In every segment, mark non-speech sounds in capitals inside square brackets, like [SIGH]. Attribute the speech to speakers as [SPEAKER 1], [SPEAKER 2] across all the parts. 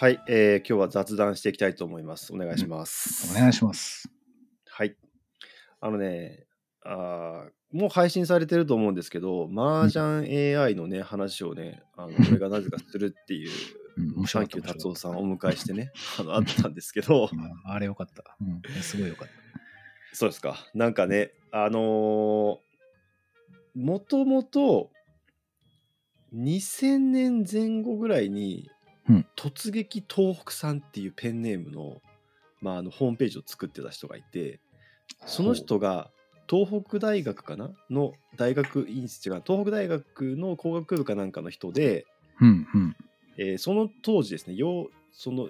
[SPEAKER 1] はい、えー今日は雑談していきたいと思います。お願いします。
[SPEAKER 2] お願いします。
[SPEAKER 1] はい。あのね、あーもう配信されてると思うんですけど、麻雀 AI のね、話をね、あの俺がなぜかするっていう、サン。キュー達夫さんをお迎えしてね、あのあったんですけど、
[SPEAKER 2] うんあれよかった。うん、すごいよかった。
[SPEAKER 1] そうですか。なんかね、あのーもともと2000年前後ぐらいに、
[SPEAKER 2] うん
[SPEAKER 1] 突撃東北さんっていうペンネームの,、まあ、あのホームページを作ってた人がいてその人が東北大学かな？の大学院違う東北大学の工学部かなんかの人で、
[SPEAKER 2] うん、うん。
[SPEAKER 1] えーその当時ですねようその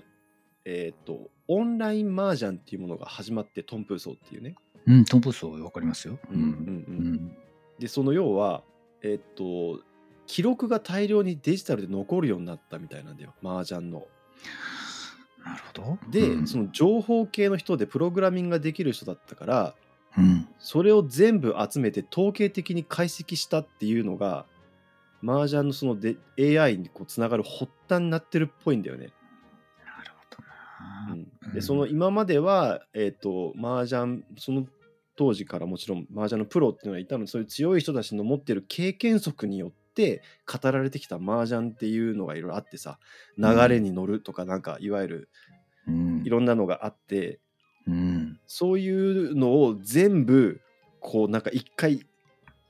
[SPEAKER 1] えっ、とオンライン麻雀っていうものが始まってトンプーソーっていうね
[SPEAKER 2] うん、トンプソーわかりますよ。
[SPEAKER 1] うんうんうん
[SPEAKER 2] うん。
[SPEAKER 1] でその要はえっと記録が大量にデジタルで残るようになったみたいなんだよ麻雀の。
[SPEAKER 2] なるほど。
[SPEAKER 1] で、
[SPEAKER 2] うん、
[SPEAKER 1] その情報系の人でプログラミングができる人だったから
[SPEAKER 2] うん。
[SPEAKER 1] それを全部集めて統計的に解析したっていうのが麻雀のそので AI にこうつながる発端になってるっぽいんだよね。
[SPEAKER 2] なるほどな。
[SPEAKER 1] うん
[SPEAKER 2] うん
[SPEAKER 1] でその今までは、えっと麻雀その当時からもちろん麻雀のプロっていうのがいたのでそういう強い人たちの持ってる経験則によって語られてきた麻雀っていうのがいろいろあってさ流れに乗るとかなんかいわゆる
[SPEAKER 2] うん
[SPEAKER 1] いろんなのがあって
[SPEAKER 2] うん。
[SPEAKER 1] そういうのを全部こうなんか一回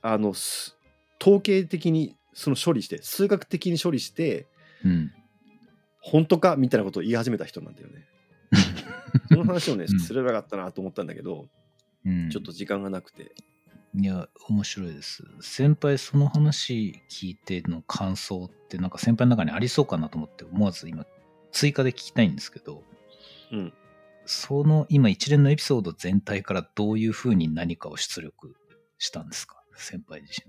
[SPEAKER 1] あのす統計的にその処理して数学的に処理して
[SPEAKER 2] うん。
[SPEAKER 1] 本当かみたいなことを言い始めた人なんだよね。[LAUGHS] その話をね、
[SPEAKER 2] うん
[SPEAKER 1] すればよかったなと思ったんだけど、
[SPEAKER 2] うん
[SPEAKER 1] ちょっと時間がなくて。
[SPEAKER 2] いや、面白いです。先輩、その話聞いての感想って、なんか先輩の中にありそうかなと思って、思わず今、追加で聞きたいんですけど、
[SPEAKER 1] うん。
[SPEAKER 2] その今一連のエピソード全体からどういうふうに何かを出力したんですか？先輩自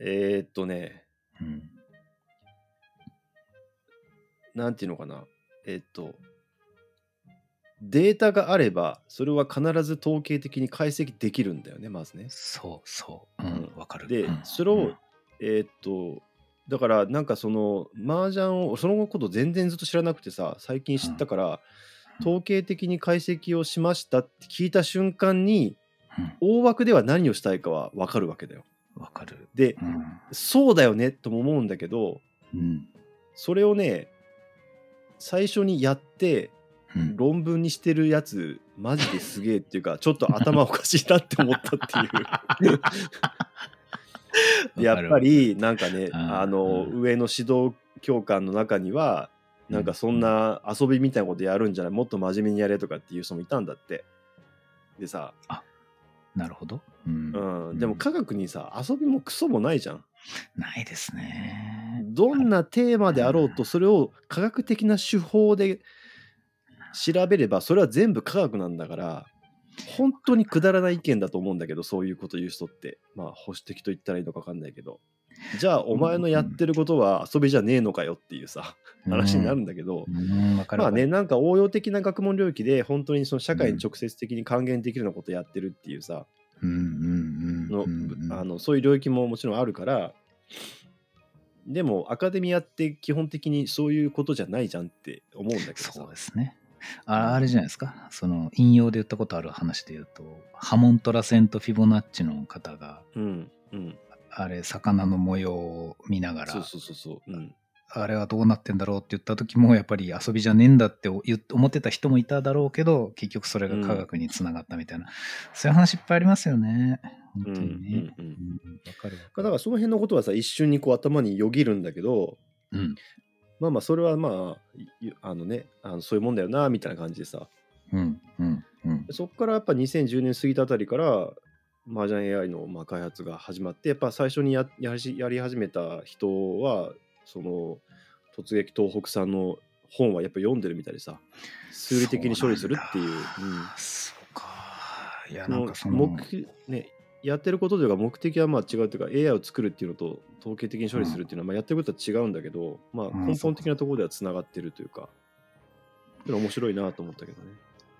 [SPEAKER 1] えー、っとね、
[SPEAKER 2] 身。うん。
[SPEAKER 1] なんていうのかな。えーっと、データがあれば、それは必ず統計的に解析できるんだよね、まずね。
[SPEAKER 2] そうそう。うん
[SPEAKER 1] うん、
[SPEAKER 2] わかる。
[SPEAKER 1] で
[SPEAKER 2] うん
[SPEAKER 1] それを
[SPEAKER 2] うん
[SPEAKER 1] えーっと、だからなんかその麻雀をそのこと全然ずっと知らなくてさ最近知ったから、
[SPEAKER 2] うん
[SPEAKER 1] 統計的に解析をしましたって聞いた瞬間に
[SPEAKER 2] うん
[SPEAKER 1] 大枠では何をしたいかは分かるわけだよ。
[SPEAKER 2] わかる。
[SPEAKER 1] で
[SPEAKER 2] うん。
[SPEAKER 1] そうだよねとも思うんだけど
[SPEAKER 2] うん。
[SPEAKER 1] それをね最初にやって
[SPEAKER 2] うん
[SPEAKER 1] 論文にしてるやつマジですげえっていうかちょっと頭おかしいなって思ったっていう。[LAUGHS] やっぱりなんかね
[SPEAKER 2] ん
[SPEAKER 1] あの
[SPEAKER 2] うん
[SPEAKER 1] 上の指導教官の中にはなんかそんな遊びみたいなことやるんじゃないもっと真面目にやれとかっていう人もいたんだって。でさ、
[SPEAKER 2] なるほど。うん
[SPEAKER 1] うん、でも科学にさ遊びもクソもないじゃん。
[SPEAKER 2] ないですね。
[SPEAKER 1] どんなテーマであろうとそれを科学的な手法で調べればそれは全部科学なんだから本当にくだらない意見だと思うんだけどそういうこと言う人って。まあ保守的と言ったらいいのか分かんないけど。じゃあお前のやってることは遊びじゃねえのかよっていうさ話になるんだけど。まあねなんか応用的な学問領域で本当にその社会に直接的に還元できるようなことやってるっていうさ、そういう領域ももちろんあるからでもアカデミアって基本的にそういうことじゃないじゃんって思うんだけどさ。
[SPEAKER 2] そうですね。ああれじゃないですか？その引用で言ったことある話で言うと、ハモントラセント・フィボナッチの方が、
[SPEAKER 1] うんうん
[SPEAKER 2] あれ、魚の模様を見ながら、
[SPEAKER 1] そうそうそうそう、うん、
[SPEAKER 2] あれはどうなってんだろうって言った時も、やっぱり遊びじゃねえんだって思ってた人もいただろうけど、結局それが科学につながったみたいな、そういう話いっぱいありますよね。本当にね。
[SPEAKER 1] うんうんうん
[SPEAKER 2] うんわかるわ
[SPEAKER 1] だ。
[SPEAKER 2] か
[SPEAKER 1] らその辺のことはさ一瞬にこう頭によぎるんだけど
[SPEAKER 2] うん。
[SPEAKER 1] まあまあそれはまあいあのねあのそういうもんだよなみたいな感じでさ
[SPEAKER 2] うん。うん。うん。
[SPEAKER 1] そこからやっぱ2010年過ぎたあたりから麻雀 AI のまあ開発が始まってやっぱ最初にややりやり始めた人はその突撃東北さんの本はやっぱ読んでるみたいでさ数理的に処理するっていう
[SPEAKER 2] そう
[SPEAKER 1] うん
[SPEAKER 2] だそうか。いや、なんかその、
[SPEAKER 1] 目ねやってることというか目的はまあ違うというか AI を作るっていうのと統計的に処理するっていうのはまあやってることは違うんだけど、まあ
[SPEAKER 2] うん
[SPEAKER 1] 根本的なところではつながってるというか、でも面白いなと思ったけどね。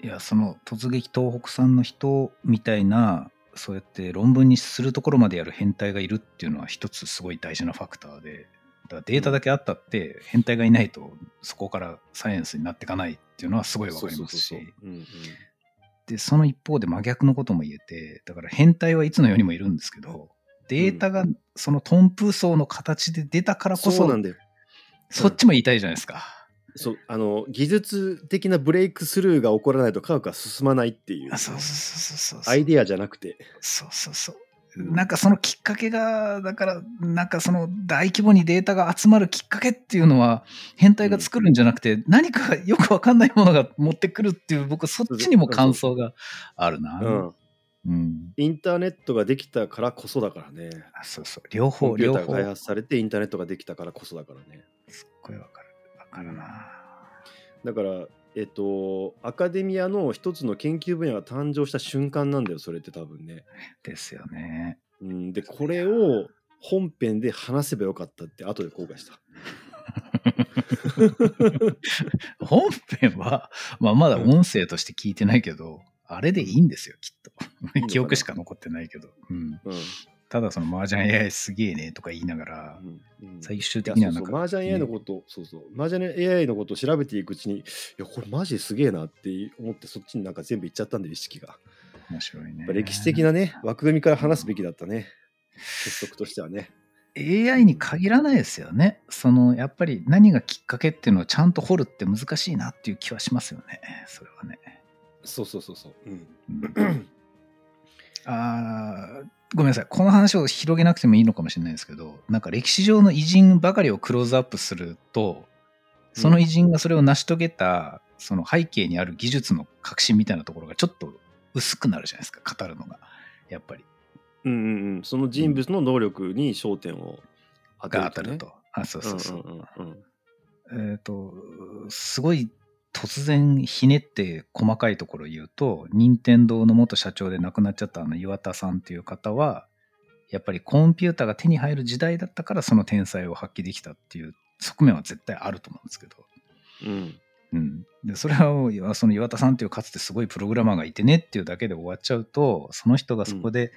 [SPEAKER 2] いや、その突撃東北さんの人みたいな、そうやって論文にするところまでやる変態がいるっていうのは一つすごい大事なファクターで、だからデータだけあったって、変態がいないと、そこからサイエンスになっていかないっていうのはすごいわかりますしで、その一方で真逆のことも言えて、だから変態はいつの世にもいるんですけど、データがそのトンプ層の形で出たからこそ、
[SPEAKER 1] そうなんだよ。
[SPEAKER 2] そっちも言いたいじゃないですか。
[SPEAKER 1] そうあの技術的なブレイクスルーが起こらないと科学は進まないっていう
[SPEAKER 2] あそうそうそうそうそう。
[SPEAKER 1] アイディアじゃなくて
[SPEAKER 2] そうそうそう。なんかそのきっかけが、だから、なんかその大規模にデータが集まるきっかけっていうのは、変態が作るんじゃなくて、何かよくわかんないものが持ってくるっていう、僕そっちにも感想があるな。
[SPEAKER 1] うん、
[SPEAKER 2] うん。
[SPEAKER 1] インターネットができたからこそだからね
[SPEAKER 2] あそうそう。両方、両方。
[SPEAKER 1] 開発されてインターネットができたからこそだからね
[SPEAKER 2] すっごいわかる。わかるな。
[SPEAKER 1] だからえっとアカデミアの一つの研究分野が誕生した瞬間なんだよそれって多分ね、
[SPEAKER 2] ですよね。
[SPEAKER 1] うん、でこれを本編で話せばよかったって後で後悔した [LAUGHS]
[SPEAKER 2] 本編は、まあ、まだ音声として聞いてないけど、あれでいいんですよ、きっと。記憶しか残ってないけど。うん、
[SPEAKER 1] うん
[SPEAKER 2] ただ、その麻雀 AI すげえねとか言いながら
[SPEAKER 1] う、んうん。
[SPEAKER 2] 最終的にはなんか、
[SPEAKER 1] そうそう麻雀 AI のこと、そうそう。麻雀 AI のことを調べていくうちにいやこれマジですげえなって思ってそっちになんか全部いっちゃったんで意識が。
[SPEAKER 2] 面白いね。
[SPEAKER 1] 歴史的なね枠組みから話すべきだったね。結束としてはね。
[SPEAKER 2] AI に限らないですよね。そのやっぱり何がきっかけっていうのをちゃんと掘るって難しいなっていう気はしますよね。それはね。
[SPEAKER 1] そうそうそうそう、うん、
[SPEAKER 2] うんあーごめんなさい。この話を広げなくてもいいのかもしれないですけど、なんか歴史上の偉人ばかりをクローズアップすると、その偉人がそれを成し遂げた、その背景にある技術の革新みたいなところがちょっと薄くなるじゃないですか、語るのが。やっぱり。
[SPEAKER 1] うんうんうんその人物の能力に焦点を当てると、ね、
[SPEAKER 2] が当たると。あ、そうそうそう。
[SPEAKER 1] うんうんうん
[SPEAKER 2] えっ、と、すごい突然ひねって細かいところを言うと、任天堂の元社長で亡くなっちゃったあの岩田さんという方は、やっぱりコンピューターが手に入る時代だったからその天才を発揮できたっていう側面は絶対あると思うんですけど。
[SPEAKER 1] うん
[SPEAKER 2] うん。で、それは、その岩田さんっていうかつてすごいプログラマーがいてねっていうだけで終わっちゃうと、その人がそこで、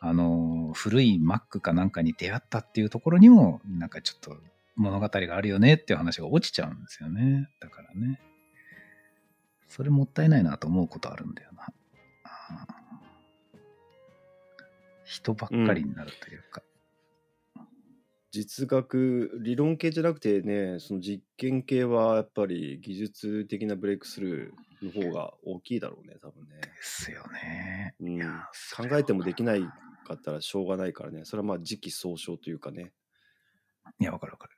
[SPEAKER 2] あの、古い Mac かなんかに出会ったっていうところにも、なんかちょっと物語があるよねっていう話が落ちちゃうんですよね。だからね。それもったいないなと思うことあるんだよな。人ばっかりになるというか。
[SPEAKER 1] 実学理論系じゃなくてねその実験系はやっぱり技術的なブレイクスルーの方が大きいだろうね多分ね、
[SPEAKER 2] ですよね。
[SPEAKER 1] うん考えてもできないかったらしょうがないからねそれはまあ時期尚早というかね、
[SPEAKER 2] いや、わかるわかる。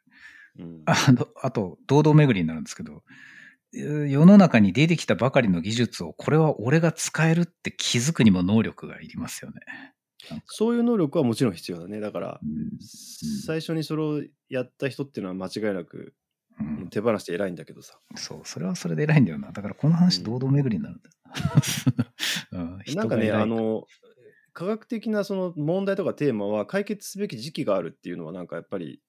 [SPEAKER 1] うん、
[SPEAKER 2] あのあと、堂々巡りになるんですけど、えー世の中に出てきたばかりの技術を、これは俺が使えるって気づくにも能力がいりますよね。
[SPEAKER 1] そういう能力はもちろん必要だね。だから
[SPEAKER 2] うん
[SPEAKER 1] 最初にそれをやった人っていうのは間違いなく
[SPEAKER 2] うん。
[SPEAKER 1] 手放して偉いんだけどさ、
[SPEAKER 2] そう、それはそれで偉いんだよな。だからこの話、堂々巡りになるんだ。よ。[LAUGHS] うん。[LAUGHS]
[SPEAKER 1] なんかねあの科学的なその問題とかテーマは解決すべき時期があるっていうのはなんかやっぱり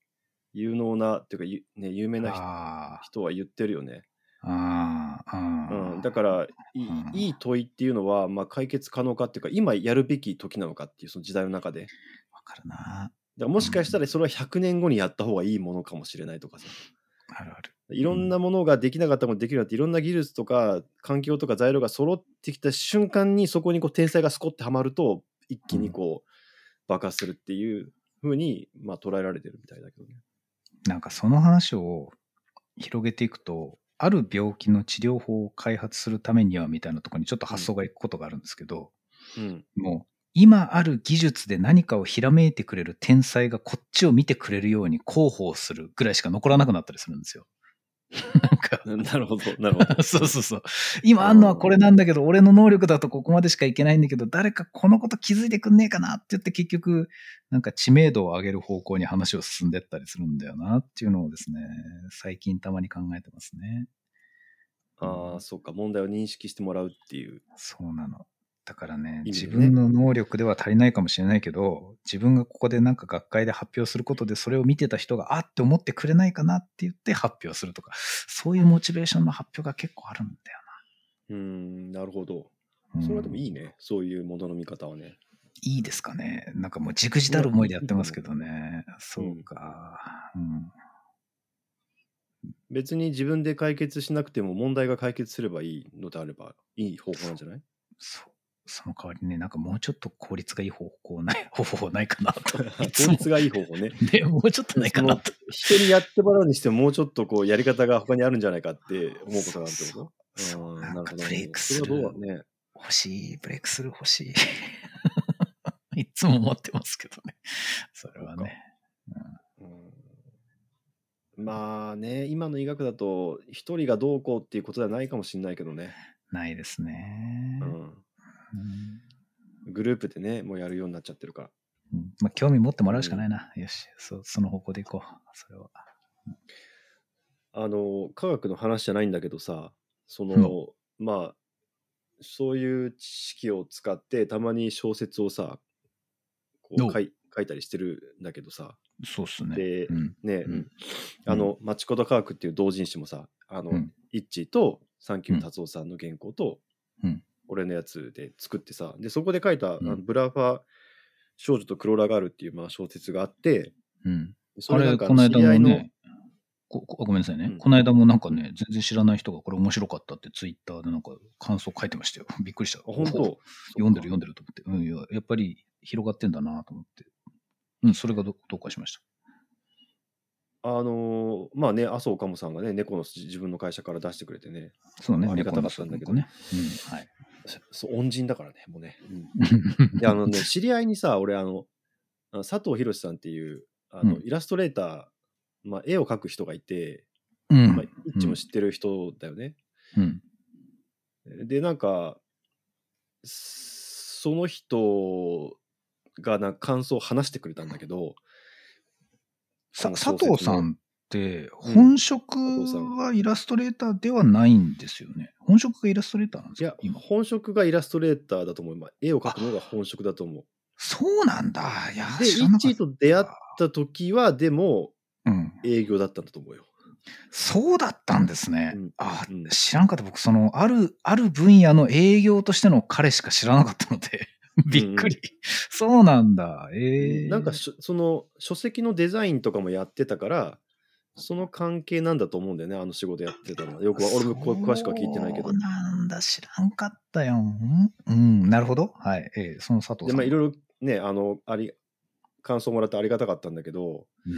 [SPEAKER 1] 有能なっていうかゆ、ね、有名な人は言ってるよね、
[SPEAKER 2] ーあー、あー
[SPEAKER 1] うん、だからいい,、
[SPEAKER 2] うん
[SPEAKER 1] いい問いっていうのは、まあ、解決可能かっていうか今やるべき時なのかっていうその時代の中で
[SPEAKER 2] わかるな。
[SPEAKER 1] だからもしかしたらそれは100年後にやった方がいいものかもしれないとかさ
[SPEAKER 2] あるある。
[SPEAKER 1] いろんなものができなかったもできるようになっていろんな技術とか環境とか材料が揃ってきた瞬間にそこにこう天才がスコッてはまると一気にこう爆発するっていうふうにまあ捉えられてるみたいだけどね。
[SPEAKER 2] なんかその話を広げていくと、ある病気の治療法を開発するためにはみたいなところにちょっと発想がいくことがあるんですけど、
[SPEAKER 1] うん、
[SPEAKER 2] もう今ある技術で何かをひらめいてくれる天才がこっちを見てくれるように広報するぐらいしか残らなくなったりするんですよ。なんか
[SPEAKER 1] なるほどなるほど。[LAUGHS]
[SPEAKER 2] そうそうそう。今あんのはこれなんだけど、俺の能力だとここまでしかいけないんだけど、誰かこのこと気づいてくんねえかなって言って結局、なんか知名度を上げる方向に話を進んでったりするんだよなっていうのをですね、最近たまに考えてますね。
[SPEAKER 1] ああそうか問題を認識してもらうっていう。
[SPEAKER 2] そうなの。だからね、自分の能力では足りないかもしれないけど、自分がここでなんか学会で発表することで、それを見てた人が、あって思ってくれないかなって言って発表するとか、そういうモチベーションの発表が結構あるんだよ
[SPEAKER 1] うーんなるほど。
[SPEAKER 2] な。
[SPEAKER 1] それはでも
[SPEAKER 2] い。
[SPEAKER 1] いいね、そういうものの見方はね。
[SPEAKER 2] いいですかね。なんかもう、じくじたる思いでやってますけどね。そうか。うん
[SPEAKER 1] 別に自分で解決しなくても問題が解決すればいいのであればいい方法なんじゃない？
[SPEAKER 2] そう。その代わりね、なんかもうちょっと効率がいい方法ない、[LAUGHS] 方法ないかなと。[LAUGHS]
[SPEAKER 1] 効
[SPEAKER 2] も
[SPEAKER 1] 率がいい方法ね。[LAUGHS]
[SPEAKER 2] ね、もうちょっとないかなと。
[SPEAKER 1] 人にやってもらうにしてももうちょっとこうやり方が他にあるんじゃないかって思うことがあるってこと？
[SPEAKER 2] そう
[SPEAKER 1] うん
[SPEAKER 2] なんか
[SPEAKER 1] るほど
[SPEAKER 2] ブレイクする
[SPEAKER 1] それはどうだね。
[SPEAKER 2] 欲しい、ブレイクスルー欲しい。いつも思ってますけどね。それはね。
[SPEAKER 1] うんまあね、今の医学だと一人がどうこうっていうことではないかもしれないけどね。
[SPEAKER 2] ないですね。
[SPEAKER 1] うん
[SPEAKER 2] うん
[SPEAKER 1] グループでね、もうやるようになっちゃってるから。
[SPEAKER 2] うん。まあ、興味持ってもらうしかないな。よし、そその方向でいこう。それは。
[SPEAKER 1] あの、科学の話じゃないんだけどさ、その、まあ、そういう知識を使って、たまに小説をさ、こ
[SPEAKER 2] お
[SPEAKER 1] う？書い書いたりしてるんだけどさ、
[SPEAKER 2] そうっすね。
[SPEAKER 1] で
[SPEAKER 2] うん。
[SPEAKER 1] ね、
[SPEAKER 2] うん。
[SPEAKER 1] うん。あの、町子と科学っていう同人誌もさ、あの、
[SPEAKER 2] うん。
[SPEAKER 1] イッチーとサンキュー達夫さんの原稿と、
[SPEAKER 2] うん
[SPEAKER 1] 俺のやつで作ってさ、で、そこで書いた、
[SPEAKER 2] うん
[SPEAKER 1] ブラファ少女とクローラガールっていうまあ小説があって、
[SPEAKER 2] うん。
[SPEAKER 1] そ
[SPEAKER 2] あれ、
[SPEAKER 1] れなんか知
[SPEAKER 2] この間
[SPEAKER 1] り合いの、
[SPEAKER 2] もね、こごごめんなさいね、
[SPEAKER 1] うん
[SPEAKER 2] この間もなんかね、全然知らない人がこれ面白かったってツイッターでなんか感想書いてましたよ。[LAUGHS] びっくりした。
[SPEAKER 1] あ本当？
[SPEAKER 2] 読んでる読んでると思って。うん、いややっぱり広がってんだなと思って。うん、それがどどうかしました？
[SPEAKER 1] あのーまあね、麻生かもさんがね、猫の自分の会社から出してくれてね、
[SPEAKER 2] そうね、
[SPEAKER 1] ありがたかったんだけど
[SPEAKER 2] 猫のね。うん、はい。
[SPEAKER 1] そそう恩人だからね、もうね。いや、あのね、知り合いにさ、俺、あの、佐藤博さんっていう、あの、
[SPEAKER 2] うん
[SPEAKER 1] イラストレーター、まあ、絵を描く人がいて、
[SPEAKER 2] うん
[SPEAKER 1] まあ、イッチも知ってる人だよね。
[SPEAKER 2] うん。
[SPEAKER 1] で、なんか、その人がな感想を話してくれたんだけど、
[SPEAKER 2] 佐藤さん本職はイラストレーターではないんですよね。本職がイラストレーターなんです
[SPEAKER 1] いや。本職がイラストレーターだと思う。まあ、絵を描くのが本職だと思う。
[SPEAKER 2] そうなんだ。いや、
[SPEAKER 1] で、イッチーと出会った時は、でも、
[SPEAKER 2] うん。
[SPEAKER 1] 営業だったんだと思うよ。
[SPEAKER 2] そうだったんですね。
[SPEAKER 1] うん
[SPEAKER 2] あ、
[SPEAKER 1] うん
[SPEAKER 2] 知らんかった。僕、その、ある、ある分野の営業としての彼しか知らなかったので、[LAUGHS] びっくり。そうなんだ。ええ
[SPEAKER 1] なんかその書籍のデザインとかもやってたからその関係なんだと思うんだよねあの仕事やってたのはよくは俺も詳しくは聞いてないけど
[SPEAKER 2] なんだ、知らんかったよ。うん、うん、なるほど。はい。ええその佐藤さん。
[SPEAKER 1] でまあいろいろねあのあり感想もらってありがたかったんだけど
[SPEAKER 2] う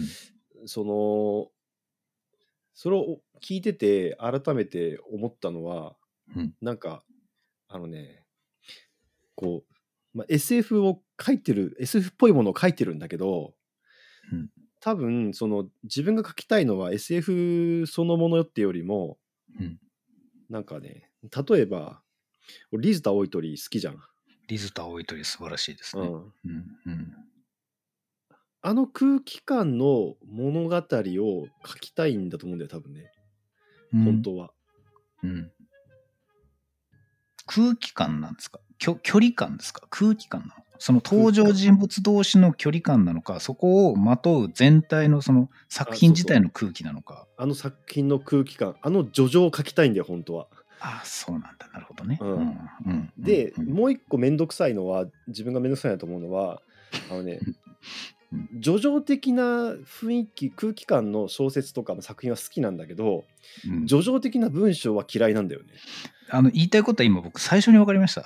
[SPEAKER 2] ん
[SPEAKER 1] そのそれを聞いてて改めて思ったのは、
[SPEAKER 2] うん
[SPEAKER 1] なんかあのねこう、まあ、SF を書いてる SF っぽいものを書いてるんだけど、
[SPEAKER 2] うん
[SPEAKER 1] 多分その自分が書きたいのは SF そのものってよりも、
[SPEAKER 2] うん。
[SPEAKER 1] なんかね例えば俺リズタ・オイトリ好きじゃん、
[SPEAKER 2] リズタ・オイトリ素晴らしいですね。
[SPEAKER 1] うん、
[SPEAKER 2] うん、うん。
[SPEAKER 1] あの空気感の物語を書きたいんだと思うんだよ多分ね。
[SPEAKER 2] うん。
[SPEAKER 1] 本当は、
[SPEAKER 2] うん。空気感なんですか？距距離感ですか？空気感なのその登場人物同士の距離感なのか、そこをまとう全体のその作品自体の空気なのか。
[SPEAKER 1] あの作品の空気感あの叙情を書きたいんだよ本当は
[SPEAKER 2] ああ、そうなんだ。なるほどね。
[SPEAKER 1] うん
[SPEAKER 2] うん
[SPEAKER 1] で、
[SPEAKER 2] うん
[SPEAKER 1] もう一個めんどくさいのは自分がめんどくさいなと思うのはあのね
[SPEAKER 2] うん
[SPEAKER 1] 叙情的な雰囲気空気感の小説とかも作品は好きなんだけど
[SPEAKER 2] うん
[SPEAKER 1] 叙情的な文章は嫌いなんだよね。
[SPEAKER 2] あの言いたいことは今僕最初に分かりました。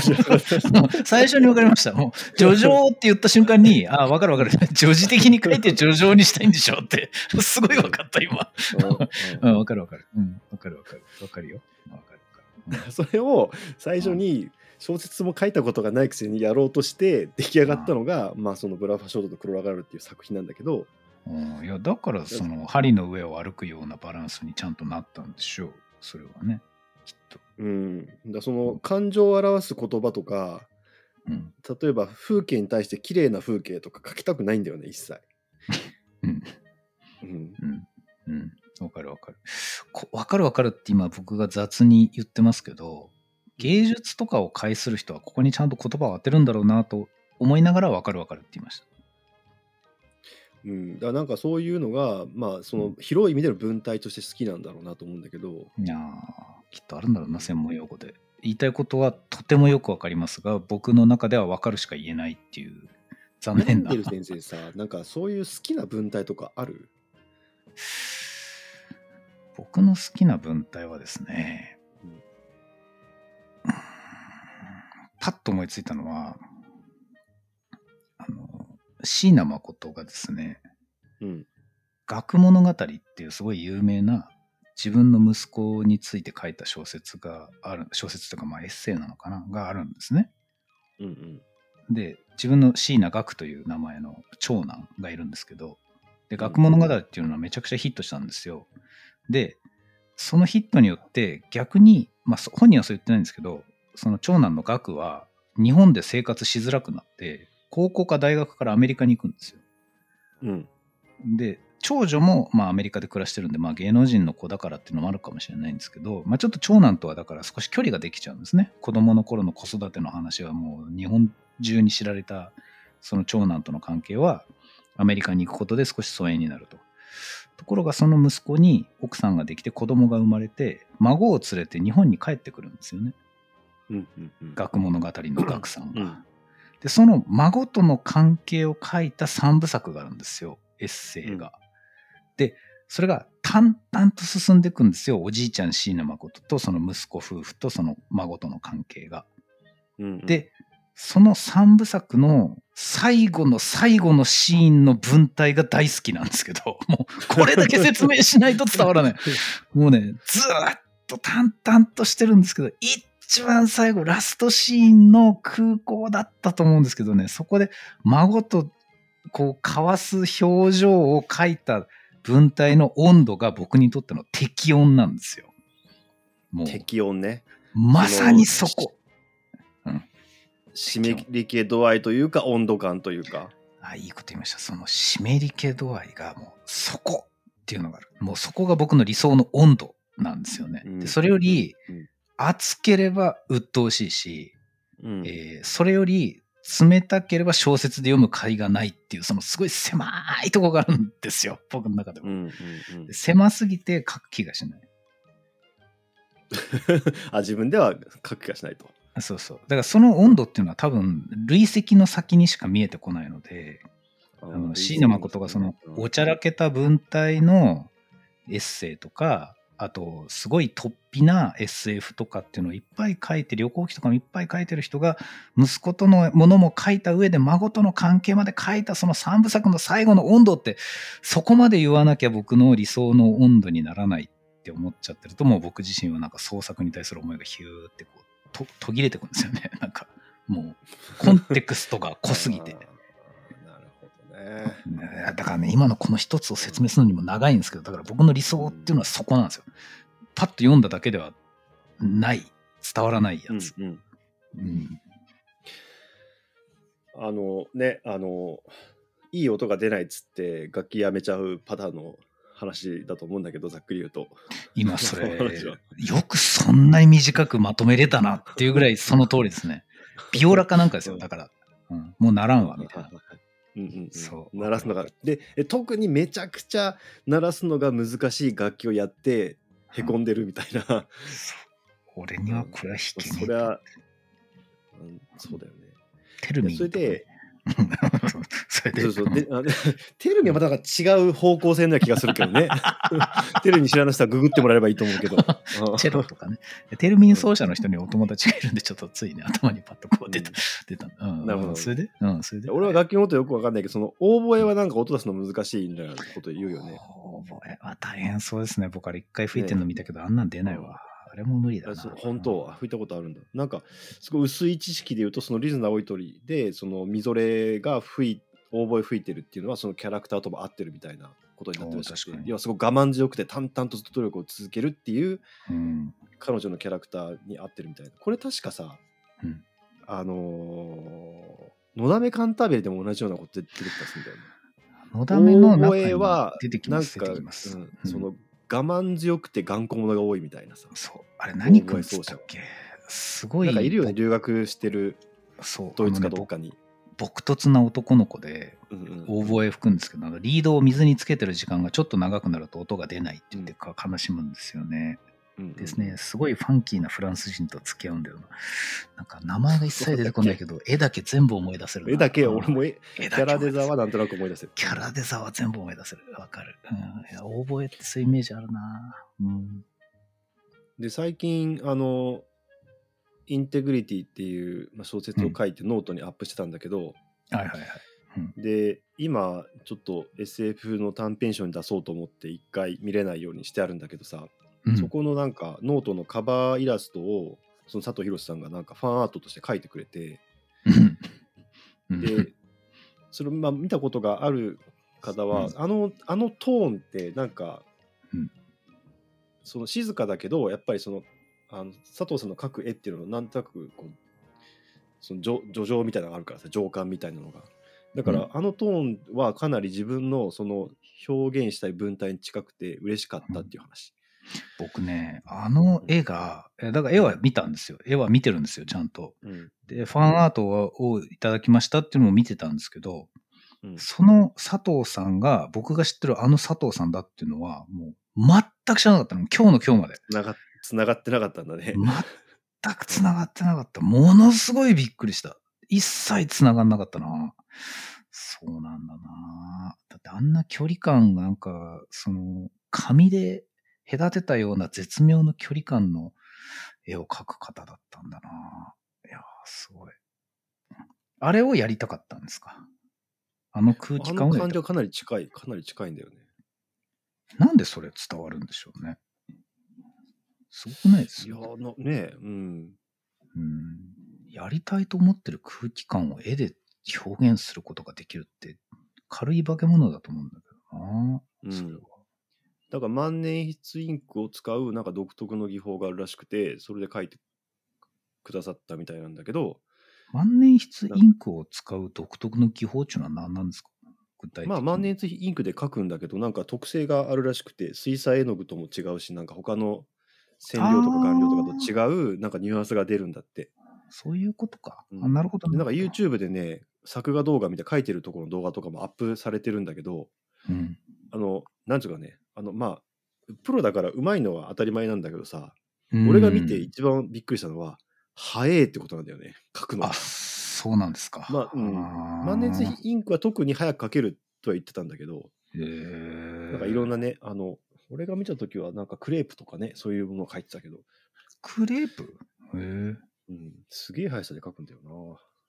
[SPEAKER 2] [LAUGHS] 最初に分かりました。もう、叙情って言った瞬間に、ああ、分かる分かる。叙事的に書いて叙情にしたいんでしょって、すごい分かった今。
[SPEAKER 1] うん
[SPEAKER 2] うん、分かる分かる。うん、分かる分かる。分かるよ。分かる分かる。[LAUGHS]
[SPEAKER 1] それを最初に小説も書いたことがないくせにやろうとして出来上がったのが、まあそのブラファショートとクロラガールっていう作品なんだけど、
[SPEAKER 2] うん、いやだからその針の上を歩くようなバランスにちゃんとなったんでしょうそれはねきっと、
[SPEAKER 1] うん、だその感情を表す言葉とか
[SPEAKER 2] うん。
[SPEAKER 1] 例えば風景に対して綺麗な風景とか書きたくないんだよね一切。[LAUGHS]
[SPEAKER 2] うん。
[SPEAKER 1] うん、
[SPEAKER 2] うん。うん。わかるわかる。こわかるわかるって今僕が雑に言ってますけど芸術とかを介する人はここにちゃんと言葉を当てるんだろうなと思いながらわかるわかるって言いました
[SPEAKER 1] うん、だからなんかそういうのがまあその広い意味での文体として好きなんだろうなと思うんだけど、
[SPEAKER 2] いやーきっとあるんだろうな専門用語で。言いたいことはとてもよくわかりますが僕の中ではわかるしか言えないっていう残
[SPEAKER 1] メ
[SPEAKER 2] 念な。
[SPEAKER 1] ンデル先生さなんかそういう好きな文体とかある？[SIGHS]
[SPEAKER 2] 僕の好きな文体はですね、
[SPEAKER 1] うん。
[SPEAKER 2] パッと思いついたのは、あの、椎名誠がですね、
[SPEAKER 1] うん。
[SPEAKER 2] 学物語っていうすごい有名な自分の息子について書いた小説がある、小説とかまあエッセイなのかながあるんですね。
[SPEAKER 1] うんうん。
[SPEAKER 2] で、自分の椎名学という名前の長男がいるんですけど、で、学物語っていうのはめちゃくちゃヒットしたんですよ。で、そのヒットによって逆に、まあそ本人はそう言ってないんですけど、その長男の学は日本で生活しづらくなって、高校か大学からアメリカに行くんですよ。
[SPEAKER 1] うん。
[SPEAKER 2] で、長女もまあアメリカで暮らしてるんで、まあ芸能人の子だからっていうのもあるかもしれないんですけど、まあちょっと長男とはだから少し距離ができちゃうんですね。子供の頃の子育ての話はもう日本中に知られたその長男との関係はアメリカに行くことで少し疎遠になると。ところがその息子に奥さんができて子供が生まれて孫を連れて日本に帰ってくるんですよね。
[SPEAKER 1] うんうんうん。
[SPEAKER 2] 学物語の学さんが。
[SPEAKER 1] うん
[SPEAKER 2] で、その孫との関係を書いた三部作があるんですよ、エッセイが。で、それが淡々と進んでいくんですよ。おじいちゃん椎名誠とその息子夫婦とその孫との関係が。
[SPEAKER 1] うんうん、
[SPEAKER 2] で、その三部作の最後の最後のシーンの文体が大好きなんですけど、[LAUGHS] もうこれだけ説明しないと伝わらない。[LAUGHS] もうね、ずーっと淡々としてるんですけど、一番最後、ラストシーンの空港だったと思うんですけどね、そこで孫とこう交わす表情を書いた文体の温度が僕にとっての適温なんですよ。もう、
[SPEAKER 1] 適温ね。
[SPEAKER 2] まさにそこ。
[SPEAKER 1] 湿り気度合いというか温度感というか。
[SPEAKER 2] あ、いいこと言いました。その湿り気度合いがもうそこっていうのがある。もうそこが僕の理想の温度なんですよね。
[SPEAKER 1] うん
[SPEAKER 2] でそれより
[SPEAKER 1] うん
[SPEAKER 2] 暑ければ鬱陶しいし、
[SPEAKER 1] うん
[SPEAKER 2] えーそれより冷たければ小説で読む甲斐がないっていう、そのすごい狭いとこがあるんですよ。僕の中でも。
[SPEAKER 1] うんうんうん
[SPEAKER 2] 狭すぎて書く気がしない。[LAUGHS]
[SPEAKER 1] あ自分では書く気がしないと。
[SPEAKER 2] そうそう。だからその温度っていうのは多分累積の先にしか見えてこないので、あの椎名誠がそのおちゃらけた文体のエッセイとか、あとすごい突飛な SF とかっていうのをいっぱい書いて、旅行記とかもいっぱい書いてる人が、息子とのものも書いた上で孫との関係まで書いたその三部作の最後の温度って、そこまで言わなきゃ僕の理想の温度にならないって思っちゃってると、もう僕自身はなんか創作に対する思いがヒューってこう、途切れてくんですよね。なんか、もう、コンテクストが濃すぎて。だからね、今のこの一つを説明するのにも長いんですけど、だから僕の理想っていうのはそこなんですよ。パッと読んだだけではない、伝わらないやつ。
[SPEAKER 1] うんうん
[SPEAKER 2] うん
[SPEAKER 1] あのね、あの、いい音が出ないっつって楽器やめちゃうパターンの話だと思うんだけど、ざっくり言うと。
[SPEAKER 2] 今それ、[LAUGHS]
[SPEAKER 1] よ
[SPEAKER 2] くそんなに短くまとめれたなっていうぐらいその通りですね。[LAUGHS] ビオラかなんかですよ、だから。うん、もうならんわ、みたいな。
[SPEAKER 1] うんうんうん、
[SPEAKER 2] そう。
[SPEAKER 1] 鳴らすのが。でえ特にめちゃくちゃ鳴らすのが難しい楽器をやってへこんでるみたいな、
[SPEAKER 2] 俺にはこれは弾けねえ
[SPEAKER 1] それは、うん、そうだよね。
[SPEAKER 2] テルミン
[SPEAKER 1] それで [LAUGHS]
[SPEAKER 2] それで。
[SPEAKER 1] そうそう。であテルミはまたなんか違う方向性な気がするけどね。[LAUGHS] テルミ知らない人はググってもらえればいいと思うけど。う [LAUGHS] ん
[SPEAKER 2] チェロとかね。テルミン奏者の人にお友達がいるんで、ちょっとついね、頭にパッとこう出た。
[SPEAKER 1] なるほど
[SPEAKER 2] それで？うん、それで？
[SPEAKER 1] 俺は楽器のことよくわかんないけどそのオーボエはなんか音出すの難しいみたいなこと言うよね
[SPEAKER 2] 覚えは大変そうですね。僕あれ一回吹いてんの見たけど、あんなん出ないわ。あれも無理だな。
[SPEAKER 1] 本当は吹いたことあるんだなんかすごい薄い知識で言うとそのリズナ青い鳥でそのみぞれが吹いオーボエ吹いてるっていうのはそのキャラクターとも合ってるみたいなことになってるらしく
[SPEAKER 2] おー確かに
[SPEAKER 1] て要はすごい我慢強くて淡々とずっと努力を続けるっていう
[SPEAKER 2] うん。
[SPEAKER 1] 彼女のキャラクターに合ってるみたいなこれ確かさ、
[SPEAKER 2] うん
[SPEAKER 1] あのー、のだめカンターベルでも同じようなこと出てきたりするんだよね
[SPEAKER 2] のだめの中
[SPEAKER 1] 大声は
[SPEAKER 2] に出てきます。ます。
[SPEAKER 1] うん
[SPEAKER 2] うん
[SPEAKER 1] その我慢強くて頑固者が多いみたいなさ
[SPEAKER 2] そう。あれ何君っつったっけすごい。
[SPEAKER 1] なんかいるよね留学してる。ドイツかどっかに、
[SPEAKER 2] 僕突な男の子で、オーボエ吹くんですけど、リードを水につけてる時間がちょっと長くなると音が出ないって言ってか悲しむんですよね。
[SPEAKER 1] うん
[SPEAKER 2] ですね、すごいファンキーなフランス人と付き合うんだよな。なんか名前が一切出てこないけど、[LAUGHS] 絵だけ全部思い出せるな。
[SPEAKER 1] 絵だけ、
[SPEAKER 2] うん
[SPEAKER 1] 俺も絵
[SPEAKER 2] 絵
[SPEAKER 1] キャラデザは
[SPEAKER 2] は
[SPEAKER 1] なんとなく思い出せる。
[SPEAKER 2] キャラデザは全部思い出せる。わかる。うん。いや、オーボエってそういうイメージあるな。うん。
[SPEAKER 1] で、最近、あの、 integrity っていうまあ小説を書いてノートにアップしてたんだけど、
[SPEAKER 2] はいはいはい。
[SPEAKER 1] で、今、ちょっと SF の短編集に出そうと思って一回見れないようにしてあるんだけどさ、
[SPEAKER 2] うん、
[SPEAKER 1] そこのなんかノートのカバーイラストを、その佐藤博さんがなんかファンアートとして書いてくれて、で、それまあ見たことがある方は、
[SPEAKER 2] うん。
[SPEAKER 1] あのあのトーンってなんか、
[SPEAKER 2] うん。
[SPEAKER 1] その静かだけどやっぱりそのあの佐藤さんの描く絵っていうのはなんとなくこうその叙叙情みたいなのがあるからさ情感みたいなのが。だから、
[SPEAKER 2] うん。
[SPEAKER 1] あのトーンはかなり自分のその表現したい文体に近くて嬉しかったっていう話、
[SPEAKER 2] 僕ね、あの絵が、えだから絵は見たんですよ。絵は見てるんですよ、ちゃんと。
[SPEAKER 1] うん
[SPEAKER 2] で、ファンアートをいただきましたっていうのも見てたんですけど、
[SPEAKER 1] うん
[SPEAKER 2] その佐藤さんが、僕が知ってるあの佐藤さんだっていうのは、もう全く知らなかったの。今日の今日まで。
[SPEAKER 1] つながつながってなかったんだね、
[SPEAKER 2] 全く繋がってなかった。ものすごいびっくりした。一切繋がんなかったな。そうなんだな。だってあんな距離感がなんか、その、紙で隔てたような絶妙の距離感の絵を描く方だったんだな。いやー、すごい。あれをやりたかったんですか？あの空気
[SPEAKER 1] あ
[SPEAKER 2] 感をやりたかっ
[SPEAKER 1] の感じはかなり近いかなり近いんだよね
[SPEAKER 2] た。なんでそれ伝わるんでしょうね。すごくないです？
[SPEAKER 1] いや
[SPEAKER 2] よ。
[SPEAKER 1] ーなねえうん
[SPEAKER 2] うんやりたいと思ってる空気感を絵で表現することができるって軽い化け物だと思うんだけどな。
[SPEAKER 1] うん
[SPEAKER 2] それは
[SPEAKER 1] だから万年筆インクを使うなんか独特の技法があるらしくてそれで書いてくださったみたいなんだけど
[SPEAKER 2] 万年筆インクを使う独特の技法っていうのは何なんですか？具体的に。
[SPEAKER 1] まあ万年筆インクで書くんだけどなんか特性があるらしくて水彩絵の具とも違うしなんか他の染料とか顔料とかと違うなんかニュアンスが出るんだって
[SPEAKER 2] そういうことか。
[SPEAKER 1] うん
[SPEAKER 2] あなるほど
[SPEAKER 1] でなんか YouTube でね作画動画見て書いてるところの動画とかもアップされてるんだけど
[SPEAKER 2] うん。
[SPEAKER 1] あのなんていうかねあのまあプロだからうまいのは当たり前なんだけどさ
[SPEAKER 2] うん
[SPEAKER 1] 俺が見て一番びっくりしたのは、早えってことなんだよね、書くの
[SPEAKER 2] あ、
[SPEAKER 1] が。
[SPEAKER 2] そうなんですか。
[SPEAKER 1] まあ、うん。万年筆インクは特に早く書けるとは言ってたんだけど、なんかいろんなね、あの、俺が見たときはなんかクレープとかね、そういうものを書いてたけど、
[SPEAKER 2] クレープ？へえ。
[SPEAKER 1] うん、すげえ速さで書くんだよな。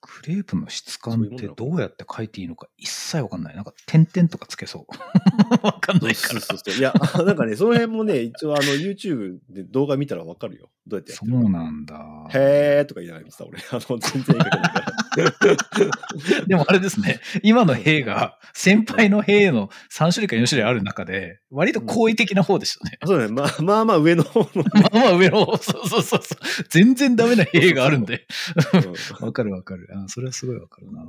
[SPEAKER 2] クレープの質感ってどうやって書いていいのか一切わかんない。なんか点々とかつけそう。[LAUGHS] わかんないから。
[SPEAKER 1] そうそうそういや、[LAUGHS] なんかね、その辺もね、一応あの YouTube で動画見たらわかるよ。どうやってやってる
[SPEAKER 2] そう
[SPEAKER 1] か。
[SPEAKER 2] なんだ。
[SPEAKER 1] へーとか言いながら見てた、俺。あの、全然いないから。[LAUGHS]
[SPEAKER 2] でもあれですね、今の兵が、先輩の兵の3種類か4種類ある中で、割と好意的な方でしたね。
[SPEAKER 1] そうだね、まあまあまあ上の方の、[LAUGHS]
[SPEAKER 2] まあまあ上の方、そうそうそうそう。全然ダメな兵があるんで。
[SPEAKER 1] うん [LAUGHS]
[SPEAKER 2] わかるわかる。あそれはすごいわかるな。い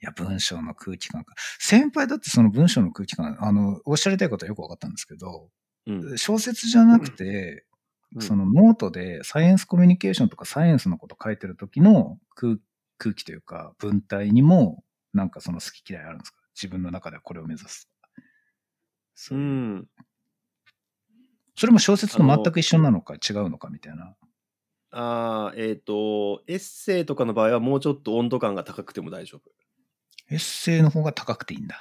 [SPEAKER 2] や、文章の空気感か。先輩だってその文章の空気感、あの、おっしゃりたいことはよくわかったんですけど、
[SPEAKER 1] うん
[SPEAKER 2] 小説じゃなくて、
[SPEAKER 1] うん
[SPEAKER 2] そのノートでサイエンスコミュニケーションとかサイエンスのこと書いてる時の空空気というか文体にもなんかその好き嫌いあるんですか？自分の中ではこれを目指す。そう
[SPEAKER 1] うん。
[SPEAKER 2] それも小説と全く一緒なのか違うのかみたいな。
[SPEAKER 1] ああ、えっ、と、エッセイとかの場合はもうちょっと温度感が高くても大丈夫。
[SPEAKER 2] エッセイの方が高くていいんだ。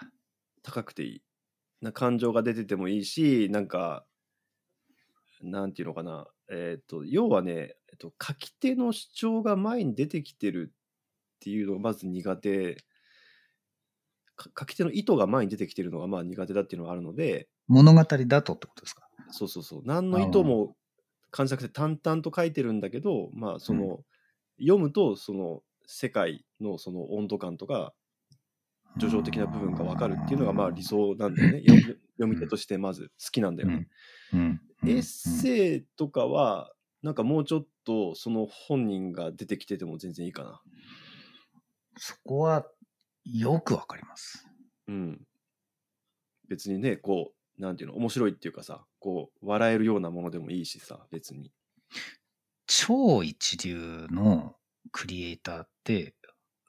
[SPEAKER 1] 高くていい。な感情が出ててもいいし、なんか、なんていうのかな。えっ、と、要はね、えっと、書き手の主張が前に出てきてるっていうのがまず苦手。か書き手の意図が前に出てきてるのがまあ苦手だっていうのがあるので、
[SPEAKER 2] 物語だとってことですか？
[SPEAKER 1] そうそうそう。何の意図も感じなくて淡々と書いてるんだけど、まあその、読むとその世界のその温度感とか叙情的な部分が分かるっていうのがまあ理想なんだよね。[LAUGHS] 読み読み手としてまず好きなんだよね。
[SPEAKER 2] うん。うん。
[SPEAKER 1] エッセイとかはなんかもうちょっとその本人が出てきてても全然いいかな。
[SPEAKER 2] そこはよくわかります。
[SPEAKER 1] うん。別にね、こう、なんていうの、面白いっていうかさ、こう、笑えるようなものでもいいしさ、別に。
[SPEAKER 2] 超一流のクリエイターって、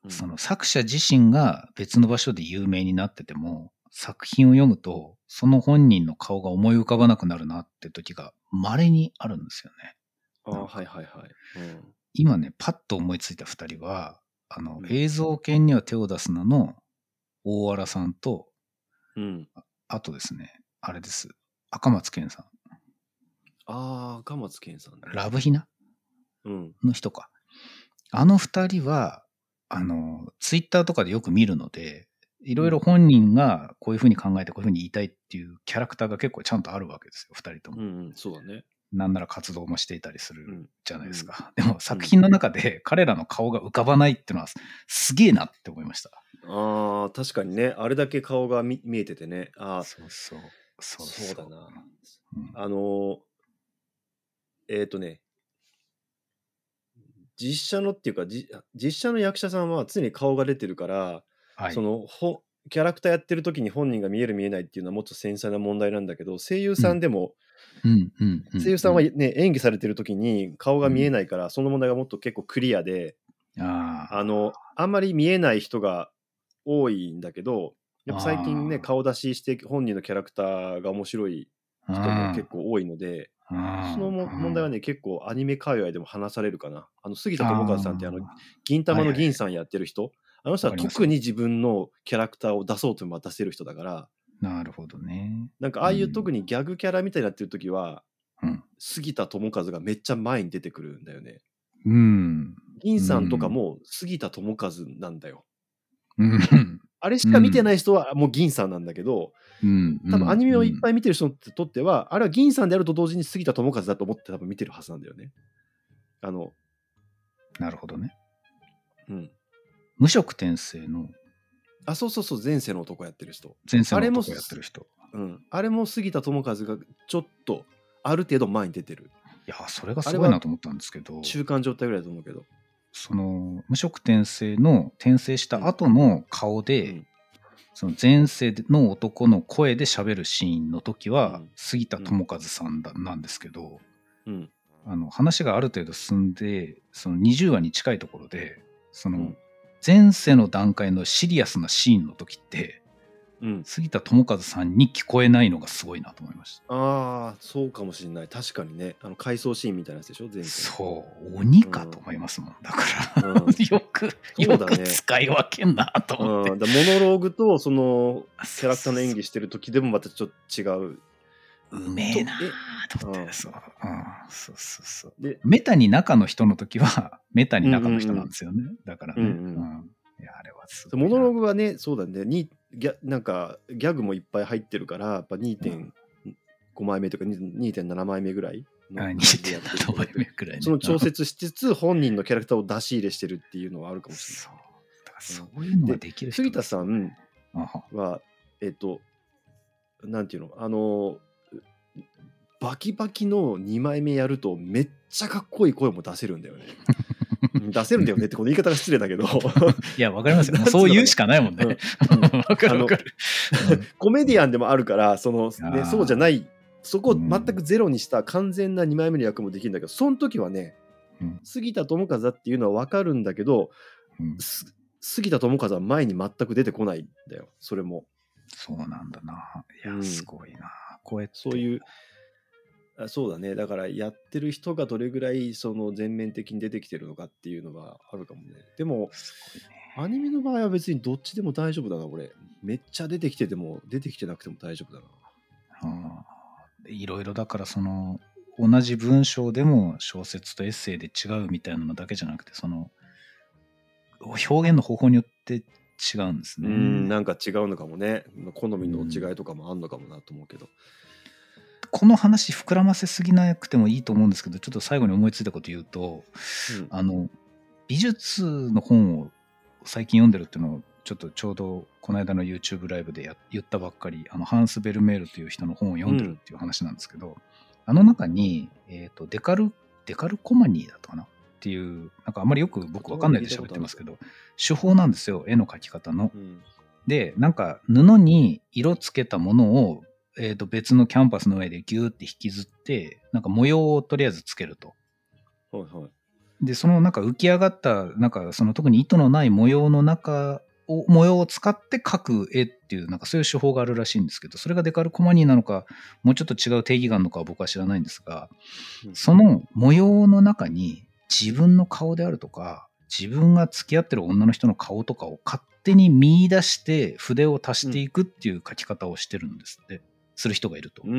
[SPEAKER 1] うん
[SPEAKER 2] その作者自身が別の場所で有名になってても、作品を読むと、その本人の顔が思い浮かばなくなるなって時が稀にあるんですよね。
[SPEAKER 1] ああ、はいはいはい。
[SPEAKER 2] 今ね、パッと思いついた二人は、あの、
[SPEAKER 1] うん
[SPEAKER 2] 映像犬には手を出すなの大原さんと、
[SPEAKER 1] うん。うん。
[SPEAKER 2] あとですね、あれです。赤松健さん。
[SPEAKER 1] ああ、赤松健さんね。
[SPEAKER 2] ラブヒナ？
[SPEAKER 1] うん。
[SPEAKER 2] の人か。あの二人は、あの、ツイッターとかでよく見るので、いろいろ本人がこういうふうに考えてこういうふうに言いたいっていうキャラクターが結構ちゃんとあるわけですよ、二人とも。
[SPEAKER 1] うんうん、そうだね。
[SPEAKER 2] なんなら活動もしていたりする
[SPEAKER 1] うん。
[SPEAKER 2] じゃないですか。でも作品の中で彼らの顔が浮かばないっていうのはすげえなって思いました。
[SPEAKER 1] ああ、確かにね。あれだけ顔が見見えててね。ああ、
[SPEAKER 2] そうそう。そ
[SPEAKER 1] そうだな。
[SPEAKER 2] うん
[SPEAKER 1] あのーえっ、とね、実写のっていうか、じ実写の役者さんは常に顔が出てるから、
[SPEAKER 2] はい。
[SPEAKER 1] そのほキャラクターやってる時に本人が見える見えないっていうのはもっと繊細な問題なんだけど声優さんでも、
[SPEAKER 2] うんうんうん
[SPEAKER 1] 声優さんはね演技されてる時に顔が見えないから、その問題がもっと結構クリアで
[SPEAKER 2] ああ
[SPEAKER 1] あのあんまり見えない人が多いんだけどやっぱ最近ね顔出しして本人のキャラクターが面白い人も結構多いのでそのも問題は
[SPEAKER 2] ね、
[SPEAKER 1] ね結構アニメ界隈でも話されるかな。あの杉田智和さんってあの
[SPEAKER 2] ー
[SPEAKER 1] 銀玉の銀さんやってる人、あの人は
[SPEAKER 2] わかります。
[SPEAKER 1] 特に自分のキャラクターを出そうとも出せる人だから
[SPEAKER 2] なるほどね。
[SPEAKER 1] なんかああいう
[SPEAKER 2] うん
[SPEAKER 1] 特にギャグキャラみたいになってる時は、
[SPEAKER 2] うん。
[SPEAKER 1] 杉田智和がめっちゃ前に出てくるんだよね。
[SPEAKER 2] うん。
[SPEAKER 1] 銀さんとかも杉田智和なんだよ。
[SPEAKER 2] うん。
[SPEAKER 1] あれしか見てない人はもう銀さんなんだけど、
[SPEAKER 2] うん。
[SPEAKER 1] 多分アニメをいっぱ
[SPEAKER 2] い。
[SPEAKER 1] い見てる人にとっては、あれは銀さんであると同時に杉田智和だと思って多分見てるはずなんだよね。あの、
[SPEAKER 2] なるほどね。
[SPEAKER 1] うん。
[SPEAKER 2] 無色転生の
[SPEAKER 1] あ、そうそうそう、前世の男やってる人。
[SPEAKER 2] 前世
[SPEAKER 1] あれも
[SPEAKER 2] の男やってる人。
[SPEAKER 1] うん。あれも杉田智和がちょっと、ある程度前に出てる。
[SPEAKER 2] いや、それがすごいなと思ったんですけど、
[SPEAKER 1] 中間状態ぐらいだと思うけど。
[SPEAKER 2] その無色転生の転生した後の顔で、
[SPEAKER 1] うん
[SPEAKER 2] その前世の男の声で喋るシーンの時は、
[SPEAKER 1] うん
[SPEAKER 2] 杉田智和さんだなんですけど、
[SPEAKER 1] うん。
[SPEAKER 2] あの話がある程度進んでその20話に近いところでその、
[SPEAKER 1] うん
[SPEAKER 2] 前世の段階のシリアスなシーンの時って
[SPEAKER 1] うん。
[SPEAKER 2] 杉田智和さんに聞こえないのがすごいなと思いました。
[SPEAKER 1] ああ、そうかもしれない。確かにね。あの、回想シーンみたいなやつでしょ？前世。
[SPEAKER 2] そう鬼かと思いますもん、だから、
[SPEAKER 1] うん [LAUGHS]
[SPEAKER 2] よく、よく使い分けんなと思って
[SPEAKER 1] モノローグとそのキャラクターの演技してる時でもまたちょっと違う。
[SPEAKER 2] うめえな
[SPEAKER 1] と
[SPEAKER 2] と思って、
[SPEAKER 1] うん
[SPEAKER 2] そう、うん、そうそうそう。
[SPEAKER 1] で、
[SPEAKER 2] メタに中の人の時は、[LAUGHS] メタに中の人なんですよね。だからね。
[SPEAKER 1] う
[SPEAKER 2] うんいや、あれはすごいな
[SPEAKER 1] モノローグはね、そうだね。にギャなんかギャグもいっぱい入ってるから、やっぱ2.5枚目とか2.7枚目ぐらいの
[SPEAKER 2] あ
[SPEAKER 1] 感じでやってる
[SPEAKER 2] 2.7枚目くらいね。
[SPEAKER 1] その調節しつつ本人のキャラクターを出し入れしてるっていうのはあるかもし
[SPEAKER 2] そう。だからそういうのができる。
[SPEAKER 1] 杉田さん
[SPEAKER 2] は、
[SPEAKER 1] えっと、なんていうの、あの、バキバキの2枚目やるとめっちゃかっこいい声も出せるんだよね。う [LAUGHS] ん出せるんだよねってこの言い方が失礼だけど、[LAUGHS]
[SPEAKER 2] いや、わかりますよ。そう言うしかないもんね。わかるわかる。
[SPEAKER 1] コメディアンでもあるから、その、ね、そうじゃない、そこを
[SPEAKER 2] うん
[SPEAKER 1] 全くゼロにした完全な2枚目の役もできるんだけど、その時はね、
[SPEAKER 2] うん
[SPEAKER 1] 杉田智和っていうのは分かるんだけど、杉田智和は前に全く出てこないんだよ、それも。
[SPEAKER 2] そうなんだな。いや、
[SPEAKER 1] うん
[SPEAKER 2] すごいな。こうやって。
[SPEAKER 1] そういう、あそうだね、だからやってる人がどれぐらいその全面的に出てきてるのかっていうのはあるかもね。でも。アニメの場合は別にどっちでも大丈夫だな、俺。めっちゃ出てきてても、出てきてなくても大丈夫だな。
[SPEAKER 2] うんいろいろだからその同じ文章でも小説とエッセイで違うみたいなのだけじゃなくてその表現の方法によって違うんですね。
[SPEAKER 1] うん、なんか違うのかもね。好みの違いとかもあんのかもなと思うけど。
[SPEAKER 2] この話膨らませすぎなくてもいいと思うんですけどちょっと最後に思いついたこと言うと
[SPEAKER 1] うん
[SPEAKER 2] あの美術の本を最近読んでるっていうのをちょっとちょうどこの間の YouTube ライブでや言ったばっかりあのハンス・ベルメールという人の本を読んでるっていう話なんですけど、あの中に、えー、とデカルデカルコマニーだったかな？っていうなんかあんまりよく僕わかんないで喋ってますけど手法なんですよ絵の描き方の。
[SPEAKER 1] うん
[SPEAKER 2] でなんか布に色つけたものを、えー、と別のキャンパスの上でギューって引きずってなんか模様をとりあえずつけると。
[SPEAKER 1] はいはい。
[SPEAKER 2] でそのなんか浮き上がったなんかその特に糸のない模様の中お模様を使って描く絵っていう、なんかそういう手法があるらしいんですけど、それがデカルコマニーなのか、もうちょっと違う定義があるのかは僕は知らないんですが、
[SPEAKER 1] うん
[SPEAKER 2] その模様の中に自分の顔であるとか、自分が付き合ってる女の人の顔とかを勝手に見出して筆を足していくっていう書き方をしてるんですって、する人がいると。
[SPEAKER 1] う。ーんう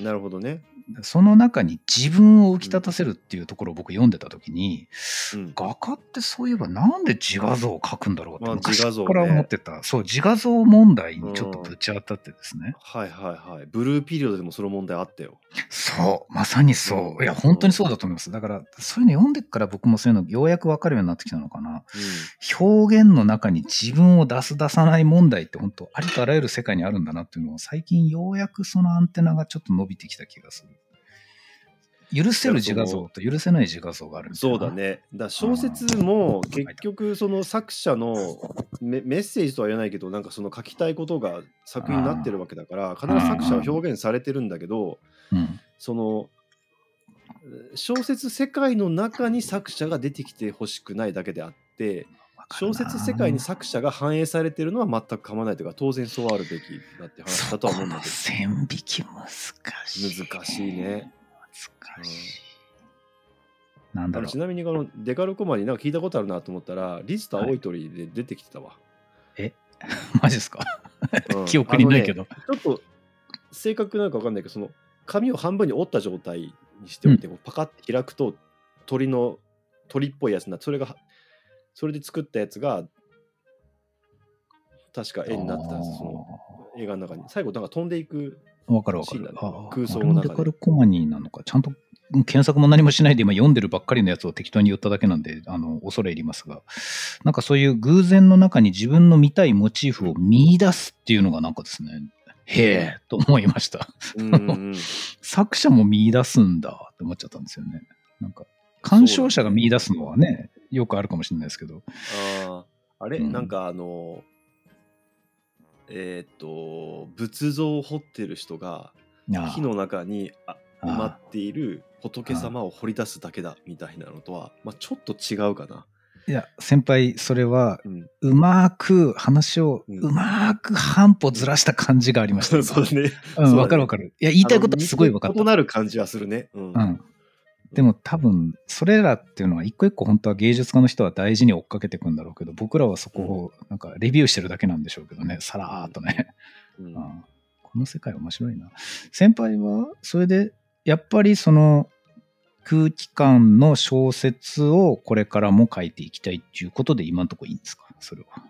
[SPEAKER 1] ん。なるほどね。
[SPEAKER 2] その中に自分を浮き立たせるっていうところを僕読んでた時に、
[SPEAKER 1] うん。
[SPEAKER 2] 画家ってそういえばなんで自画像を描くんだろうって
[SPEAKER 1] まあ
[SPEAKER 2] 昔
[SPEAKER 1] 自画像ね。
[SPEAKER 2] から思ってた、そう自画像問題にちょっとぶち当たってですね、
[SPEAKER 1] はいはいはい。ブルーピリオドでもその問題あったよ。
[SPEAKER 2] そうまさにそう、
[SPEAKER 1] うん。
[SPEAKER 2] いや本当にそうだと思います。だからそういうの読んでから僕もそういうのようやく分かるようになってきたのかな。表現の中に自分を出す出さない問題って本当ありとあらゆる世界にあるんだなっていうのを最近ようやくそのアンテナがちょっと伸びてきた気がする。許せる自画像と許せない自画像がある
[SPEAKER 1] そうだね。だ小説も結局その作者のメメッセージとは言わないけどなんかその書きたいことが作品になってるわけだから必ず作者は表現されてるんだけど
[SPEAKER 2] うん。
[SPEAKER 1] その小説世界の中に作者が出てきてほしくないだけであって小説世界に作者が反映されてるのは全く構わないというか当然そうあるべきだって話だとは思うんだけど
[SPEAKER 2] 線引き難しい。
[SPEAKER 1] 難しいね。
[SPEAKER 2] 難しい。なんだろう
[SPEAKER 1] ち。なみにこのデカルコマになんか聞いたことあるなと思ったらリスと青い鳥で出てきてたわ。[LAUGHS]
[SPEAKER 2] マジですか？
[SPEAKER 1] うん
[SPEAKER 2] 記憶にないけど。
[SPEAKER 1] ねちょっと正確なのか分かんないけどその紙を半分に折った状態にしておいて、こうパカッて開くと鳥の鳥っぽいやつになそれがそれで作ったやつが確か絵になってたんですその映画の中に最後なんか飛んでいく
[SPEAKER 2] わかるわかる
[SPEAKER 1] 空想の中で
[SPEAKER 2] デカルコマニーなのか。ちゃんと検索も何もしないで今読んでるばっかりのやつを適当に言っただけなんで、あの、恐れ入りますが。なんかそういう偶然の中に自分の見たいモチーフを見出すっていうのがなんかですね、へえ、と思いました。[LAUGHS] 作者も見出すんだって思っちゃったんですよね。なんか、鑑賞者が見出すのはね、よくあるかもしれないですけど。
[SPEAKER 1] あーあれ、
[SPEAKER 2] うん
[SPEAKER 1] なんかあのえーっと仏像を彫ってる人が
[SPEAKER 2] あ
[SPEAKER 1] 木の中に埋まっている仏様を掘り出すだけだみたいなのとは、まあ、ちょっと違うかな。
[SPEAKER 2] いや、先輩、それは、
[SPEAKER 1] う
[SPEAKER 2] まく話を、
[SPEAKER 1] う
[SPEAKER 2] まく半歩ずらした感じがありました。[LAUGHS]
[SPEAKER 1] そうね。
[SPEAKER 2] わかるわかる。いや、言いたいことはすごいわかっ
[SPEAKER 1] あの異なる感じはするね。うん。
[SPEAKER 2] でも多分、それらっていうのは一個一個本当は芸術家の人は大事に追っかけていくんだろうけど、僕らはそこをなんかレビューしてるだけなんでしょうけどね、さらーっとね。
[SPEAKER 1] うん
[SPEAKER 2] うんこの世界面白いな。先輩は、それで、やっぱりその空気感の小説をこれからも書いていきたいっていうことで今のところいいんですか？それは。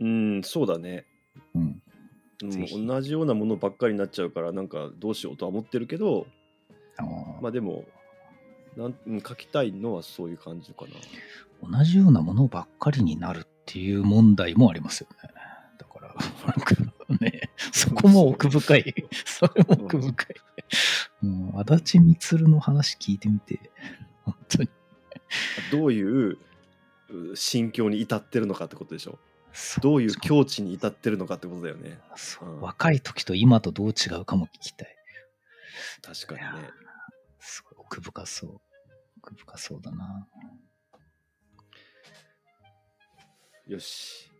[SPEAKER 1] うん、そうだね。
[SPEAKER 2] うん。
[SPEAKER 1] 同じようなものばっかりになっちゃうからなんかどうしようとは思ってるけどまあでもなんうん書きたいのはそういう感じかな。
[SPEAKER 2] 同じようなものばっかりになるっていう問題もありますよね。だから、なんかね、[LAUGHS] そこも奥深い。それも奥深い。もう、足立みつるの話聞いてみて、本当に。
[SPEAKER 1] どういうう心境に至ってるのかってことでしょ。どういう境地に至ってるのかってことだよね。
[SPEAKER 2] う
[SPEAKER 1] ん
[SPEAKER 2] 若い時と今とどう違うかも聞きたい。
[SPEAKER 1] 確かにね。
[SPEAKER 2] 奥深そう。奥深そうだな。
[SPEAKER 1] よし。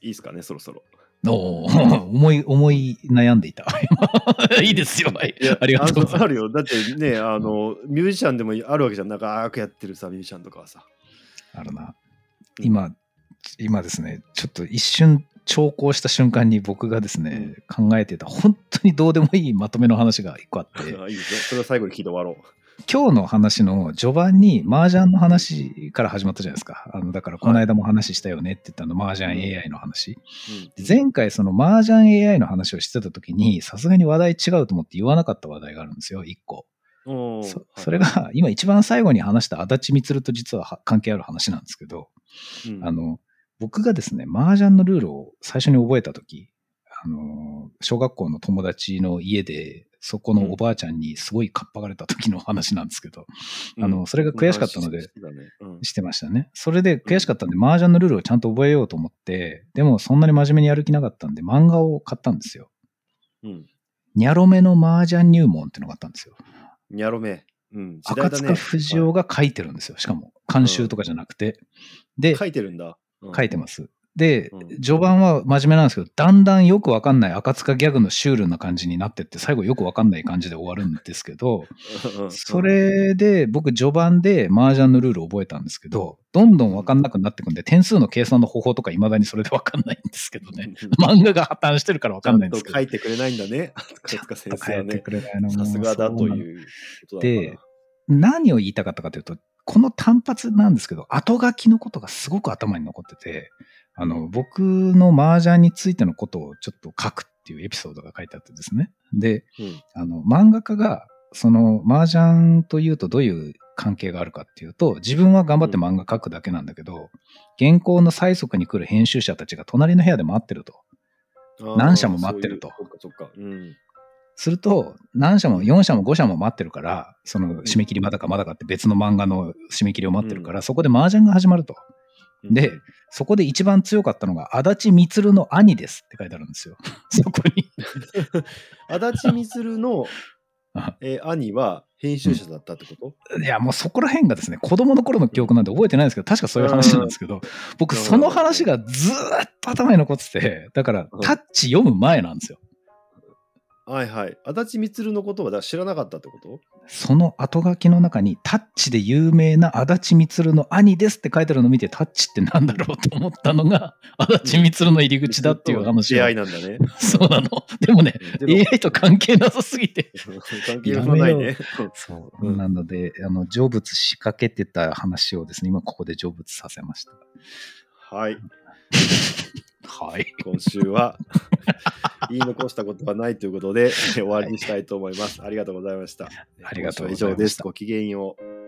[SPEAKER 1] いいですかね、そろそろ。
[SPEAKER 2] おお、[LAUGHS] 思い、思い悩んでいた。[LAUGHS] いいですよ。はい。ありがとうございます。
[SPEAKER 1] あるよ。だってね、あの、ミュージシャンでもあるわけじゃん。長くやってるさ、ミュージシャンとかはさ。
[SPEAKER 2] あるな。今、今ですね、ちょっと一瞬、長考した瞬間に僕がですね、考えてた、本当にどうでもいいまとめの話が一個あって、[LAUGHS]
[SPEAKER 1] あいいですよ。それを最後に聞いて終わろう。
[SPEAKER 2] 今日の話の序盤に麻雀の話から始まったじゃないですか。あのだからこの間も話したよねって言ったの、麻雀 AI の話。
[SPEAKER 1] うん
[SPEAKER 2] 前回その麻雀 AI の話をしてた時に、さすがに話題違うと思って言わなかった話題があるんですよ、一個。
[SPEAKER 1] おー
[SPEAKER 2] そそれ、が今一番最後に話した足立みつると実はは関係ある話なんですけど、
[SPEAKER 1] うん
[SPEAKER 2] あの、僕がですね、麻雀のルールを最初に覚えた時、あの、小学校の友達の家で、そこのおばあちゃんにすごいかっぱがれた時の話なんですけど、あの、それが悔しかったので、
[SPEAKER 1] うんうんうん
[SPEAKER 2] してましたね。それで悔しかったんで、麻雀のルールをちゃんと覚えようと思って、でもそんなに真面目にやる気なかったんで、漫画を買ったんですよ。
[SPEAKER 1] うん。
[SPEAKER 2] ニャロメの麻雀入門っていうのがあったんですよ。
[SPEAKER 1] ニャロメ。うん。時代
[SPEAKER 2] 赤塚不二夫が書いてるんですよ。しかも、監修とかじゃなくて。で、
[SPEAKER 1] 書いてるんだ。。
[SPEAKER 2] 書いてますす。で
[SPEAKER 1] うん、
[SPEAKER 2] 序盤は真面目なんですけど、だんだんよくわかんない赤塚ギャグのシュールな感じになってって、最後よくわかんない感じで終わるんですけど、
[SPEAKER 1] うん
[SPEAKER 2] それで僕序盤で麻雀のルールを覚えたんですけど、どんどんわかんなくなってくんで、点数の計算の方法とか未だにそれでわかんないんですけどね。漫画が破綻してるからわかんないんですけど。
[SPEAKER 1] 書いてくれないんだね、赤塚先生はね。
[SPEAKER 2] 変えてくれないのも
[SPEAKER 1] さすがだという
[SPEAKER 2] で何を言いたかったかというと、この単発なんですけど、後書きのことがすごく頭に残ってて、あの、僕の麻雀についてのことをちょっと書くっていうエピソードが書いてあってですね。で、
[SPEAKER 1] うん
[SPEAKER 2] あの、漫画家が、その、麻雀というとどういう関係があるかっていうと、自分は頑張って漫画書くだけなんだけど、原稿の催促に来る編集者たちが隣の部屋で待ってると。何社も待ってると
[SPEAKER 1] そういう。うん。
[SPEAKER 2] すると、何社も4社も5社も待ってるから、その締め切りまだかまだかって別の漫画の締め切りを待ってるから、そこで麻雀が始まると。で、そこで一番強かったのが、足立みつるの兄ですって書いてあるんですよ。[LAUGHS] そこに。
[SPEAKER 1] 足立みつるの
[SPEAKER 2] あ、[LAUGHS]
[SPEAKER 1] えー兄は編集者だったってこと、
[SPEAKER 2] いや、もうそこら辺がですね、子供の頃の記憶なんで覚えてないんですけど、確かそういう話なんですけど、僕、その話がずーっと頭に残ってて、だから
[SPEAKER 1] うん、
[SPEAKER 2] タッチ読む前なんですよ。
[SPEAKER 1] はいはい。足立みつるのことは知らなかったってこと？
[SPEAKER 2] その後書きの中に、タッチで有名な足立みつるの兄ですって書いてあるのを見て、タッチってなんだろうと思ったのが、足立みつるの入り口だっていう話を
[SPEAKER 1] 出会いなんだね。[LAUGHS]
[SPEAKER 2] そうなの。でもね、AI と関係なさすぎて。
[SPEAKER 1] 関係もないね。[LAUGHS]
[SPEAKER 2] そう。
[SPEAKER 1] うん
[SPEAKER 2] なので、あの、成仏しかけてた話をですね、今ここで成仏させました。
[SPEAKER 1] はい。[LAUGHS]
[SPEAKER 2] はい。
[SPEAKER 1] 今週は [LAUGHS] 言い残したことはないということで終わりにしたいと思います。ありがとうございました。
[SPEAKER 2] ありがとうございました
[SPEAKER 1] 以上です。ごきげんよう。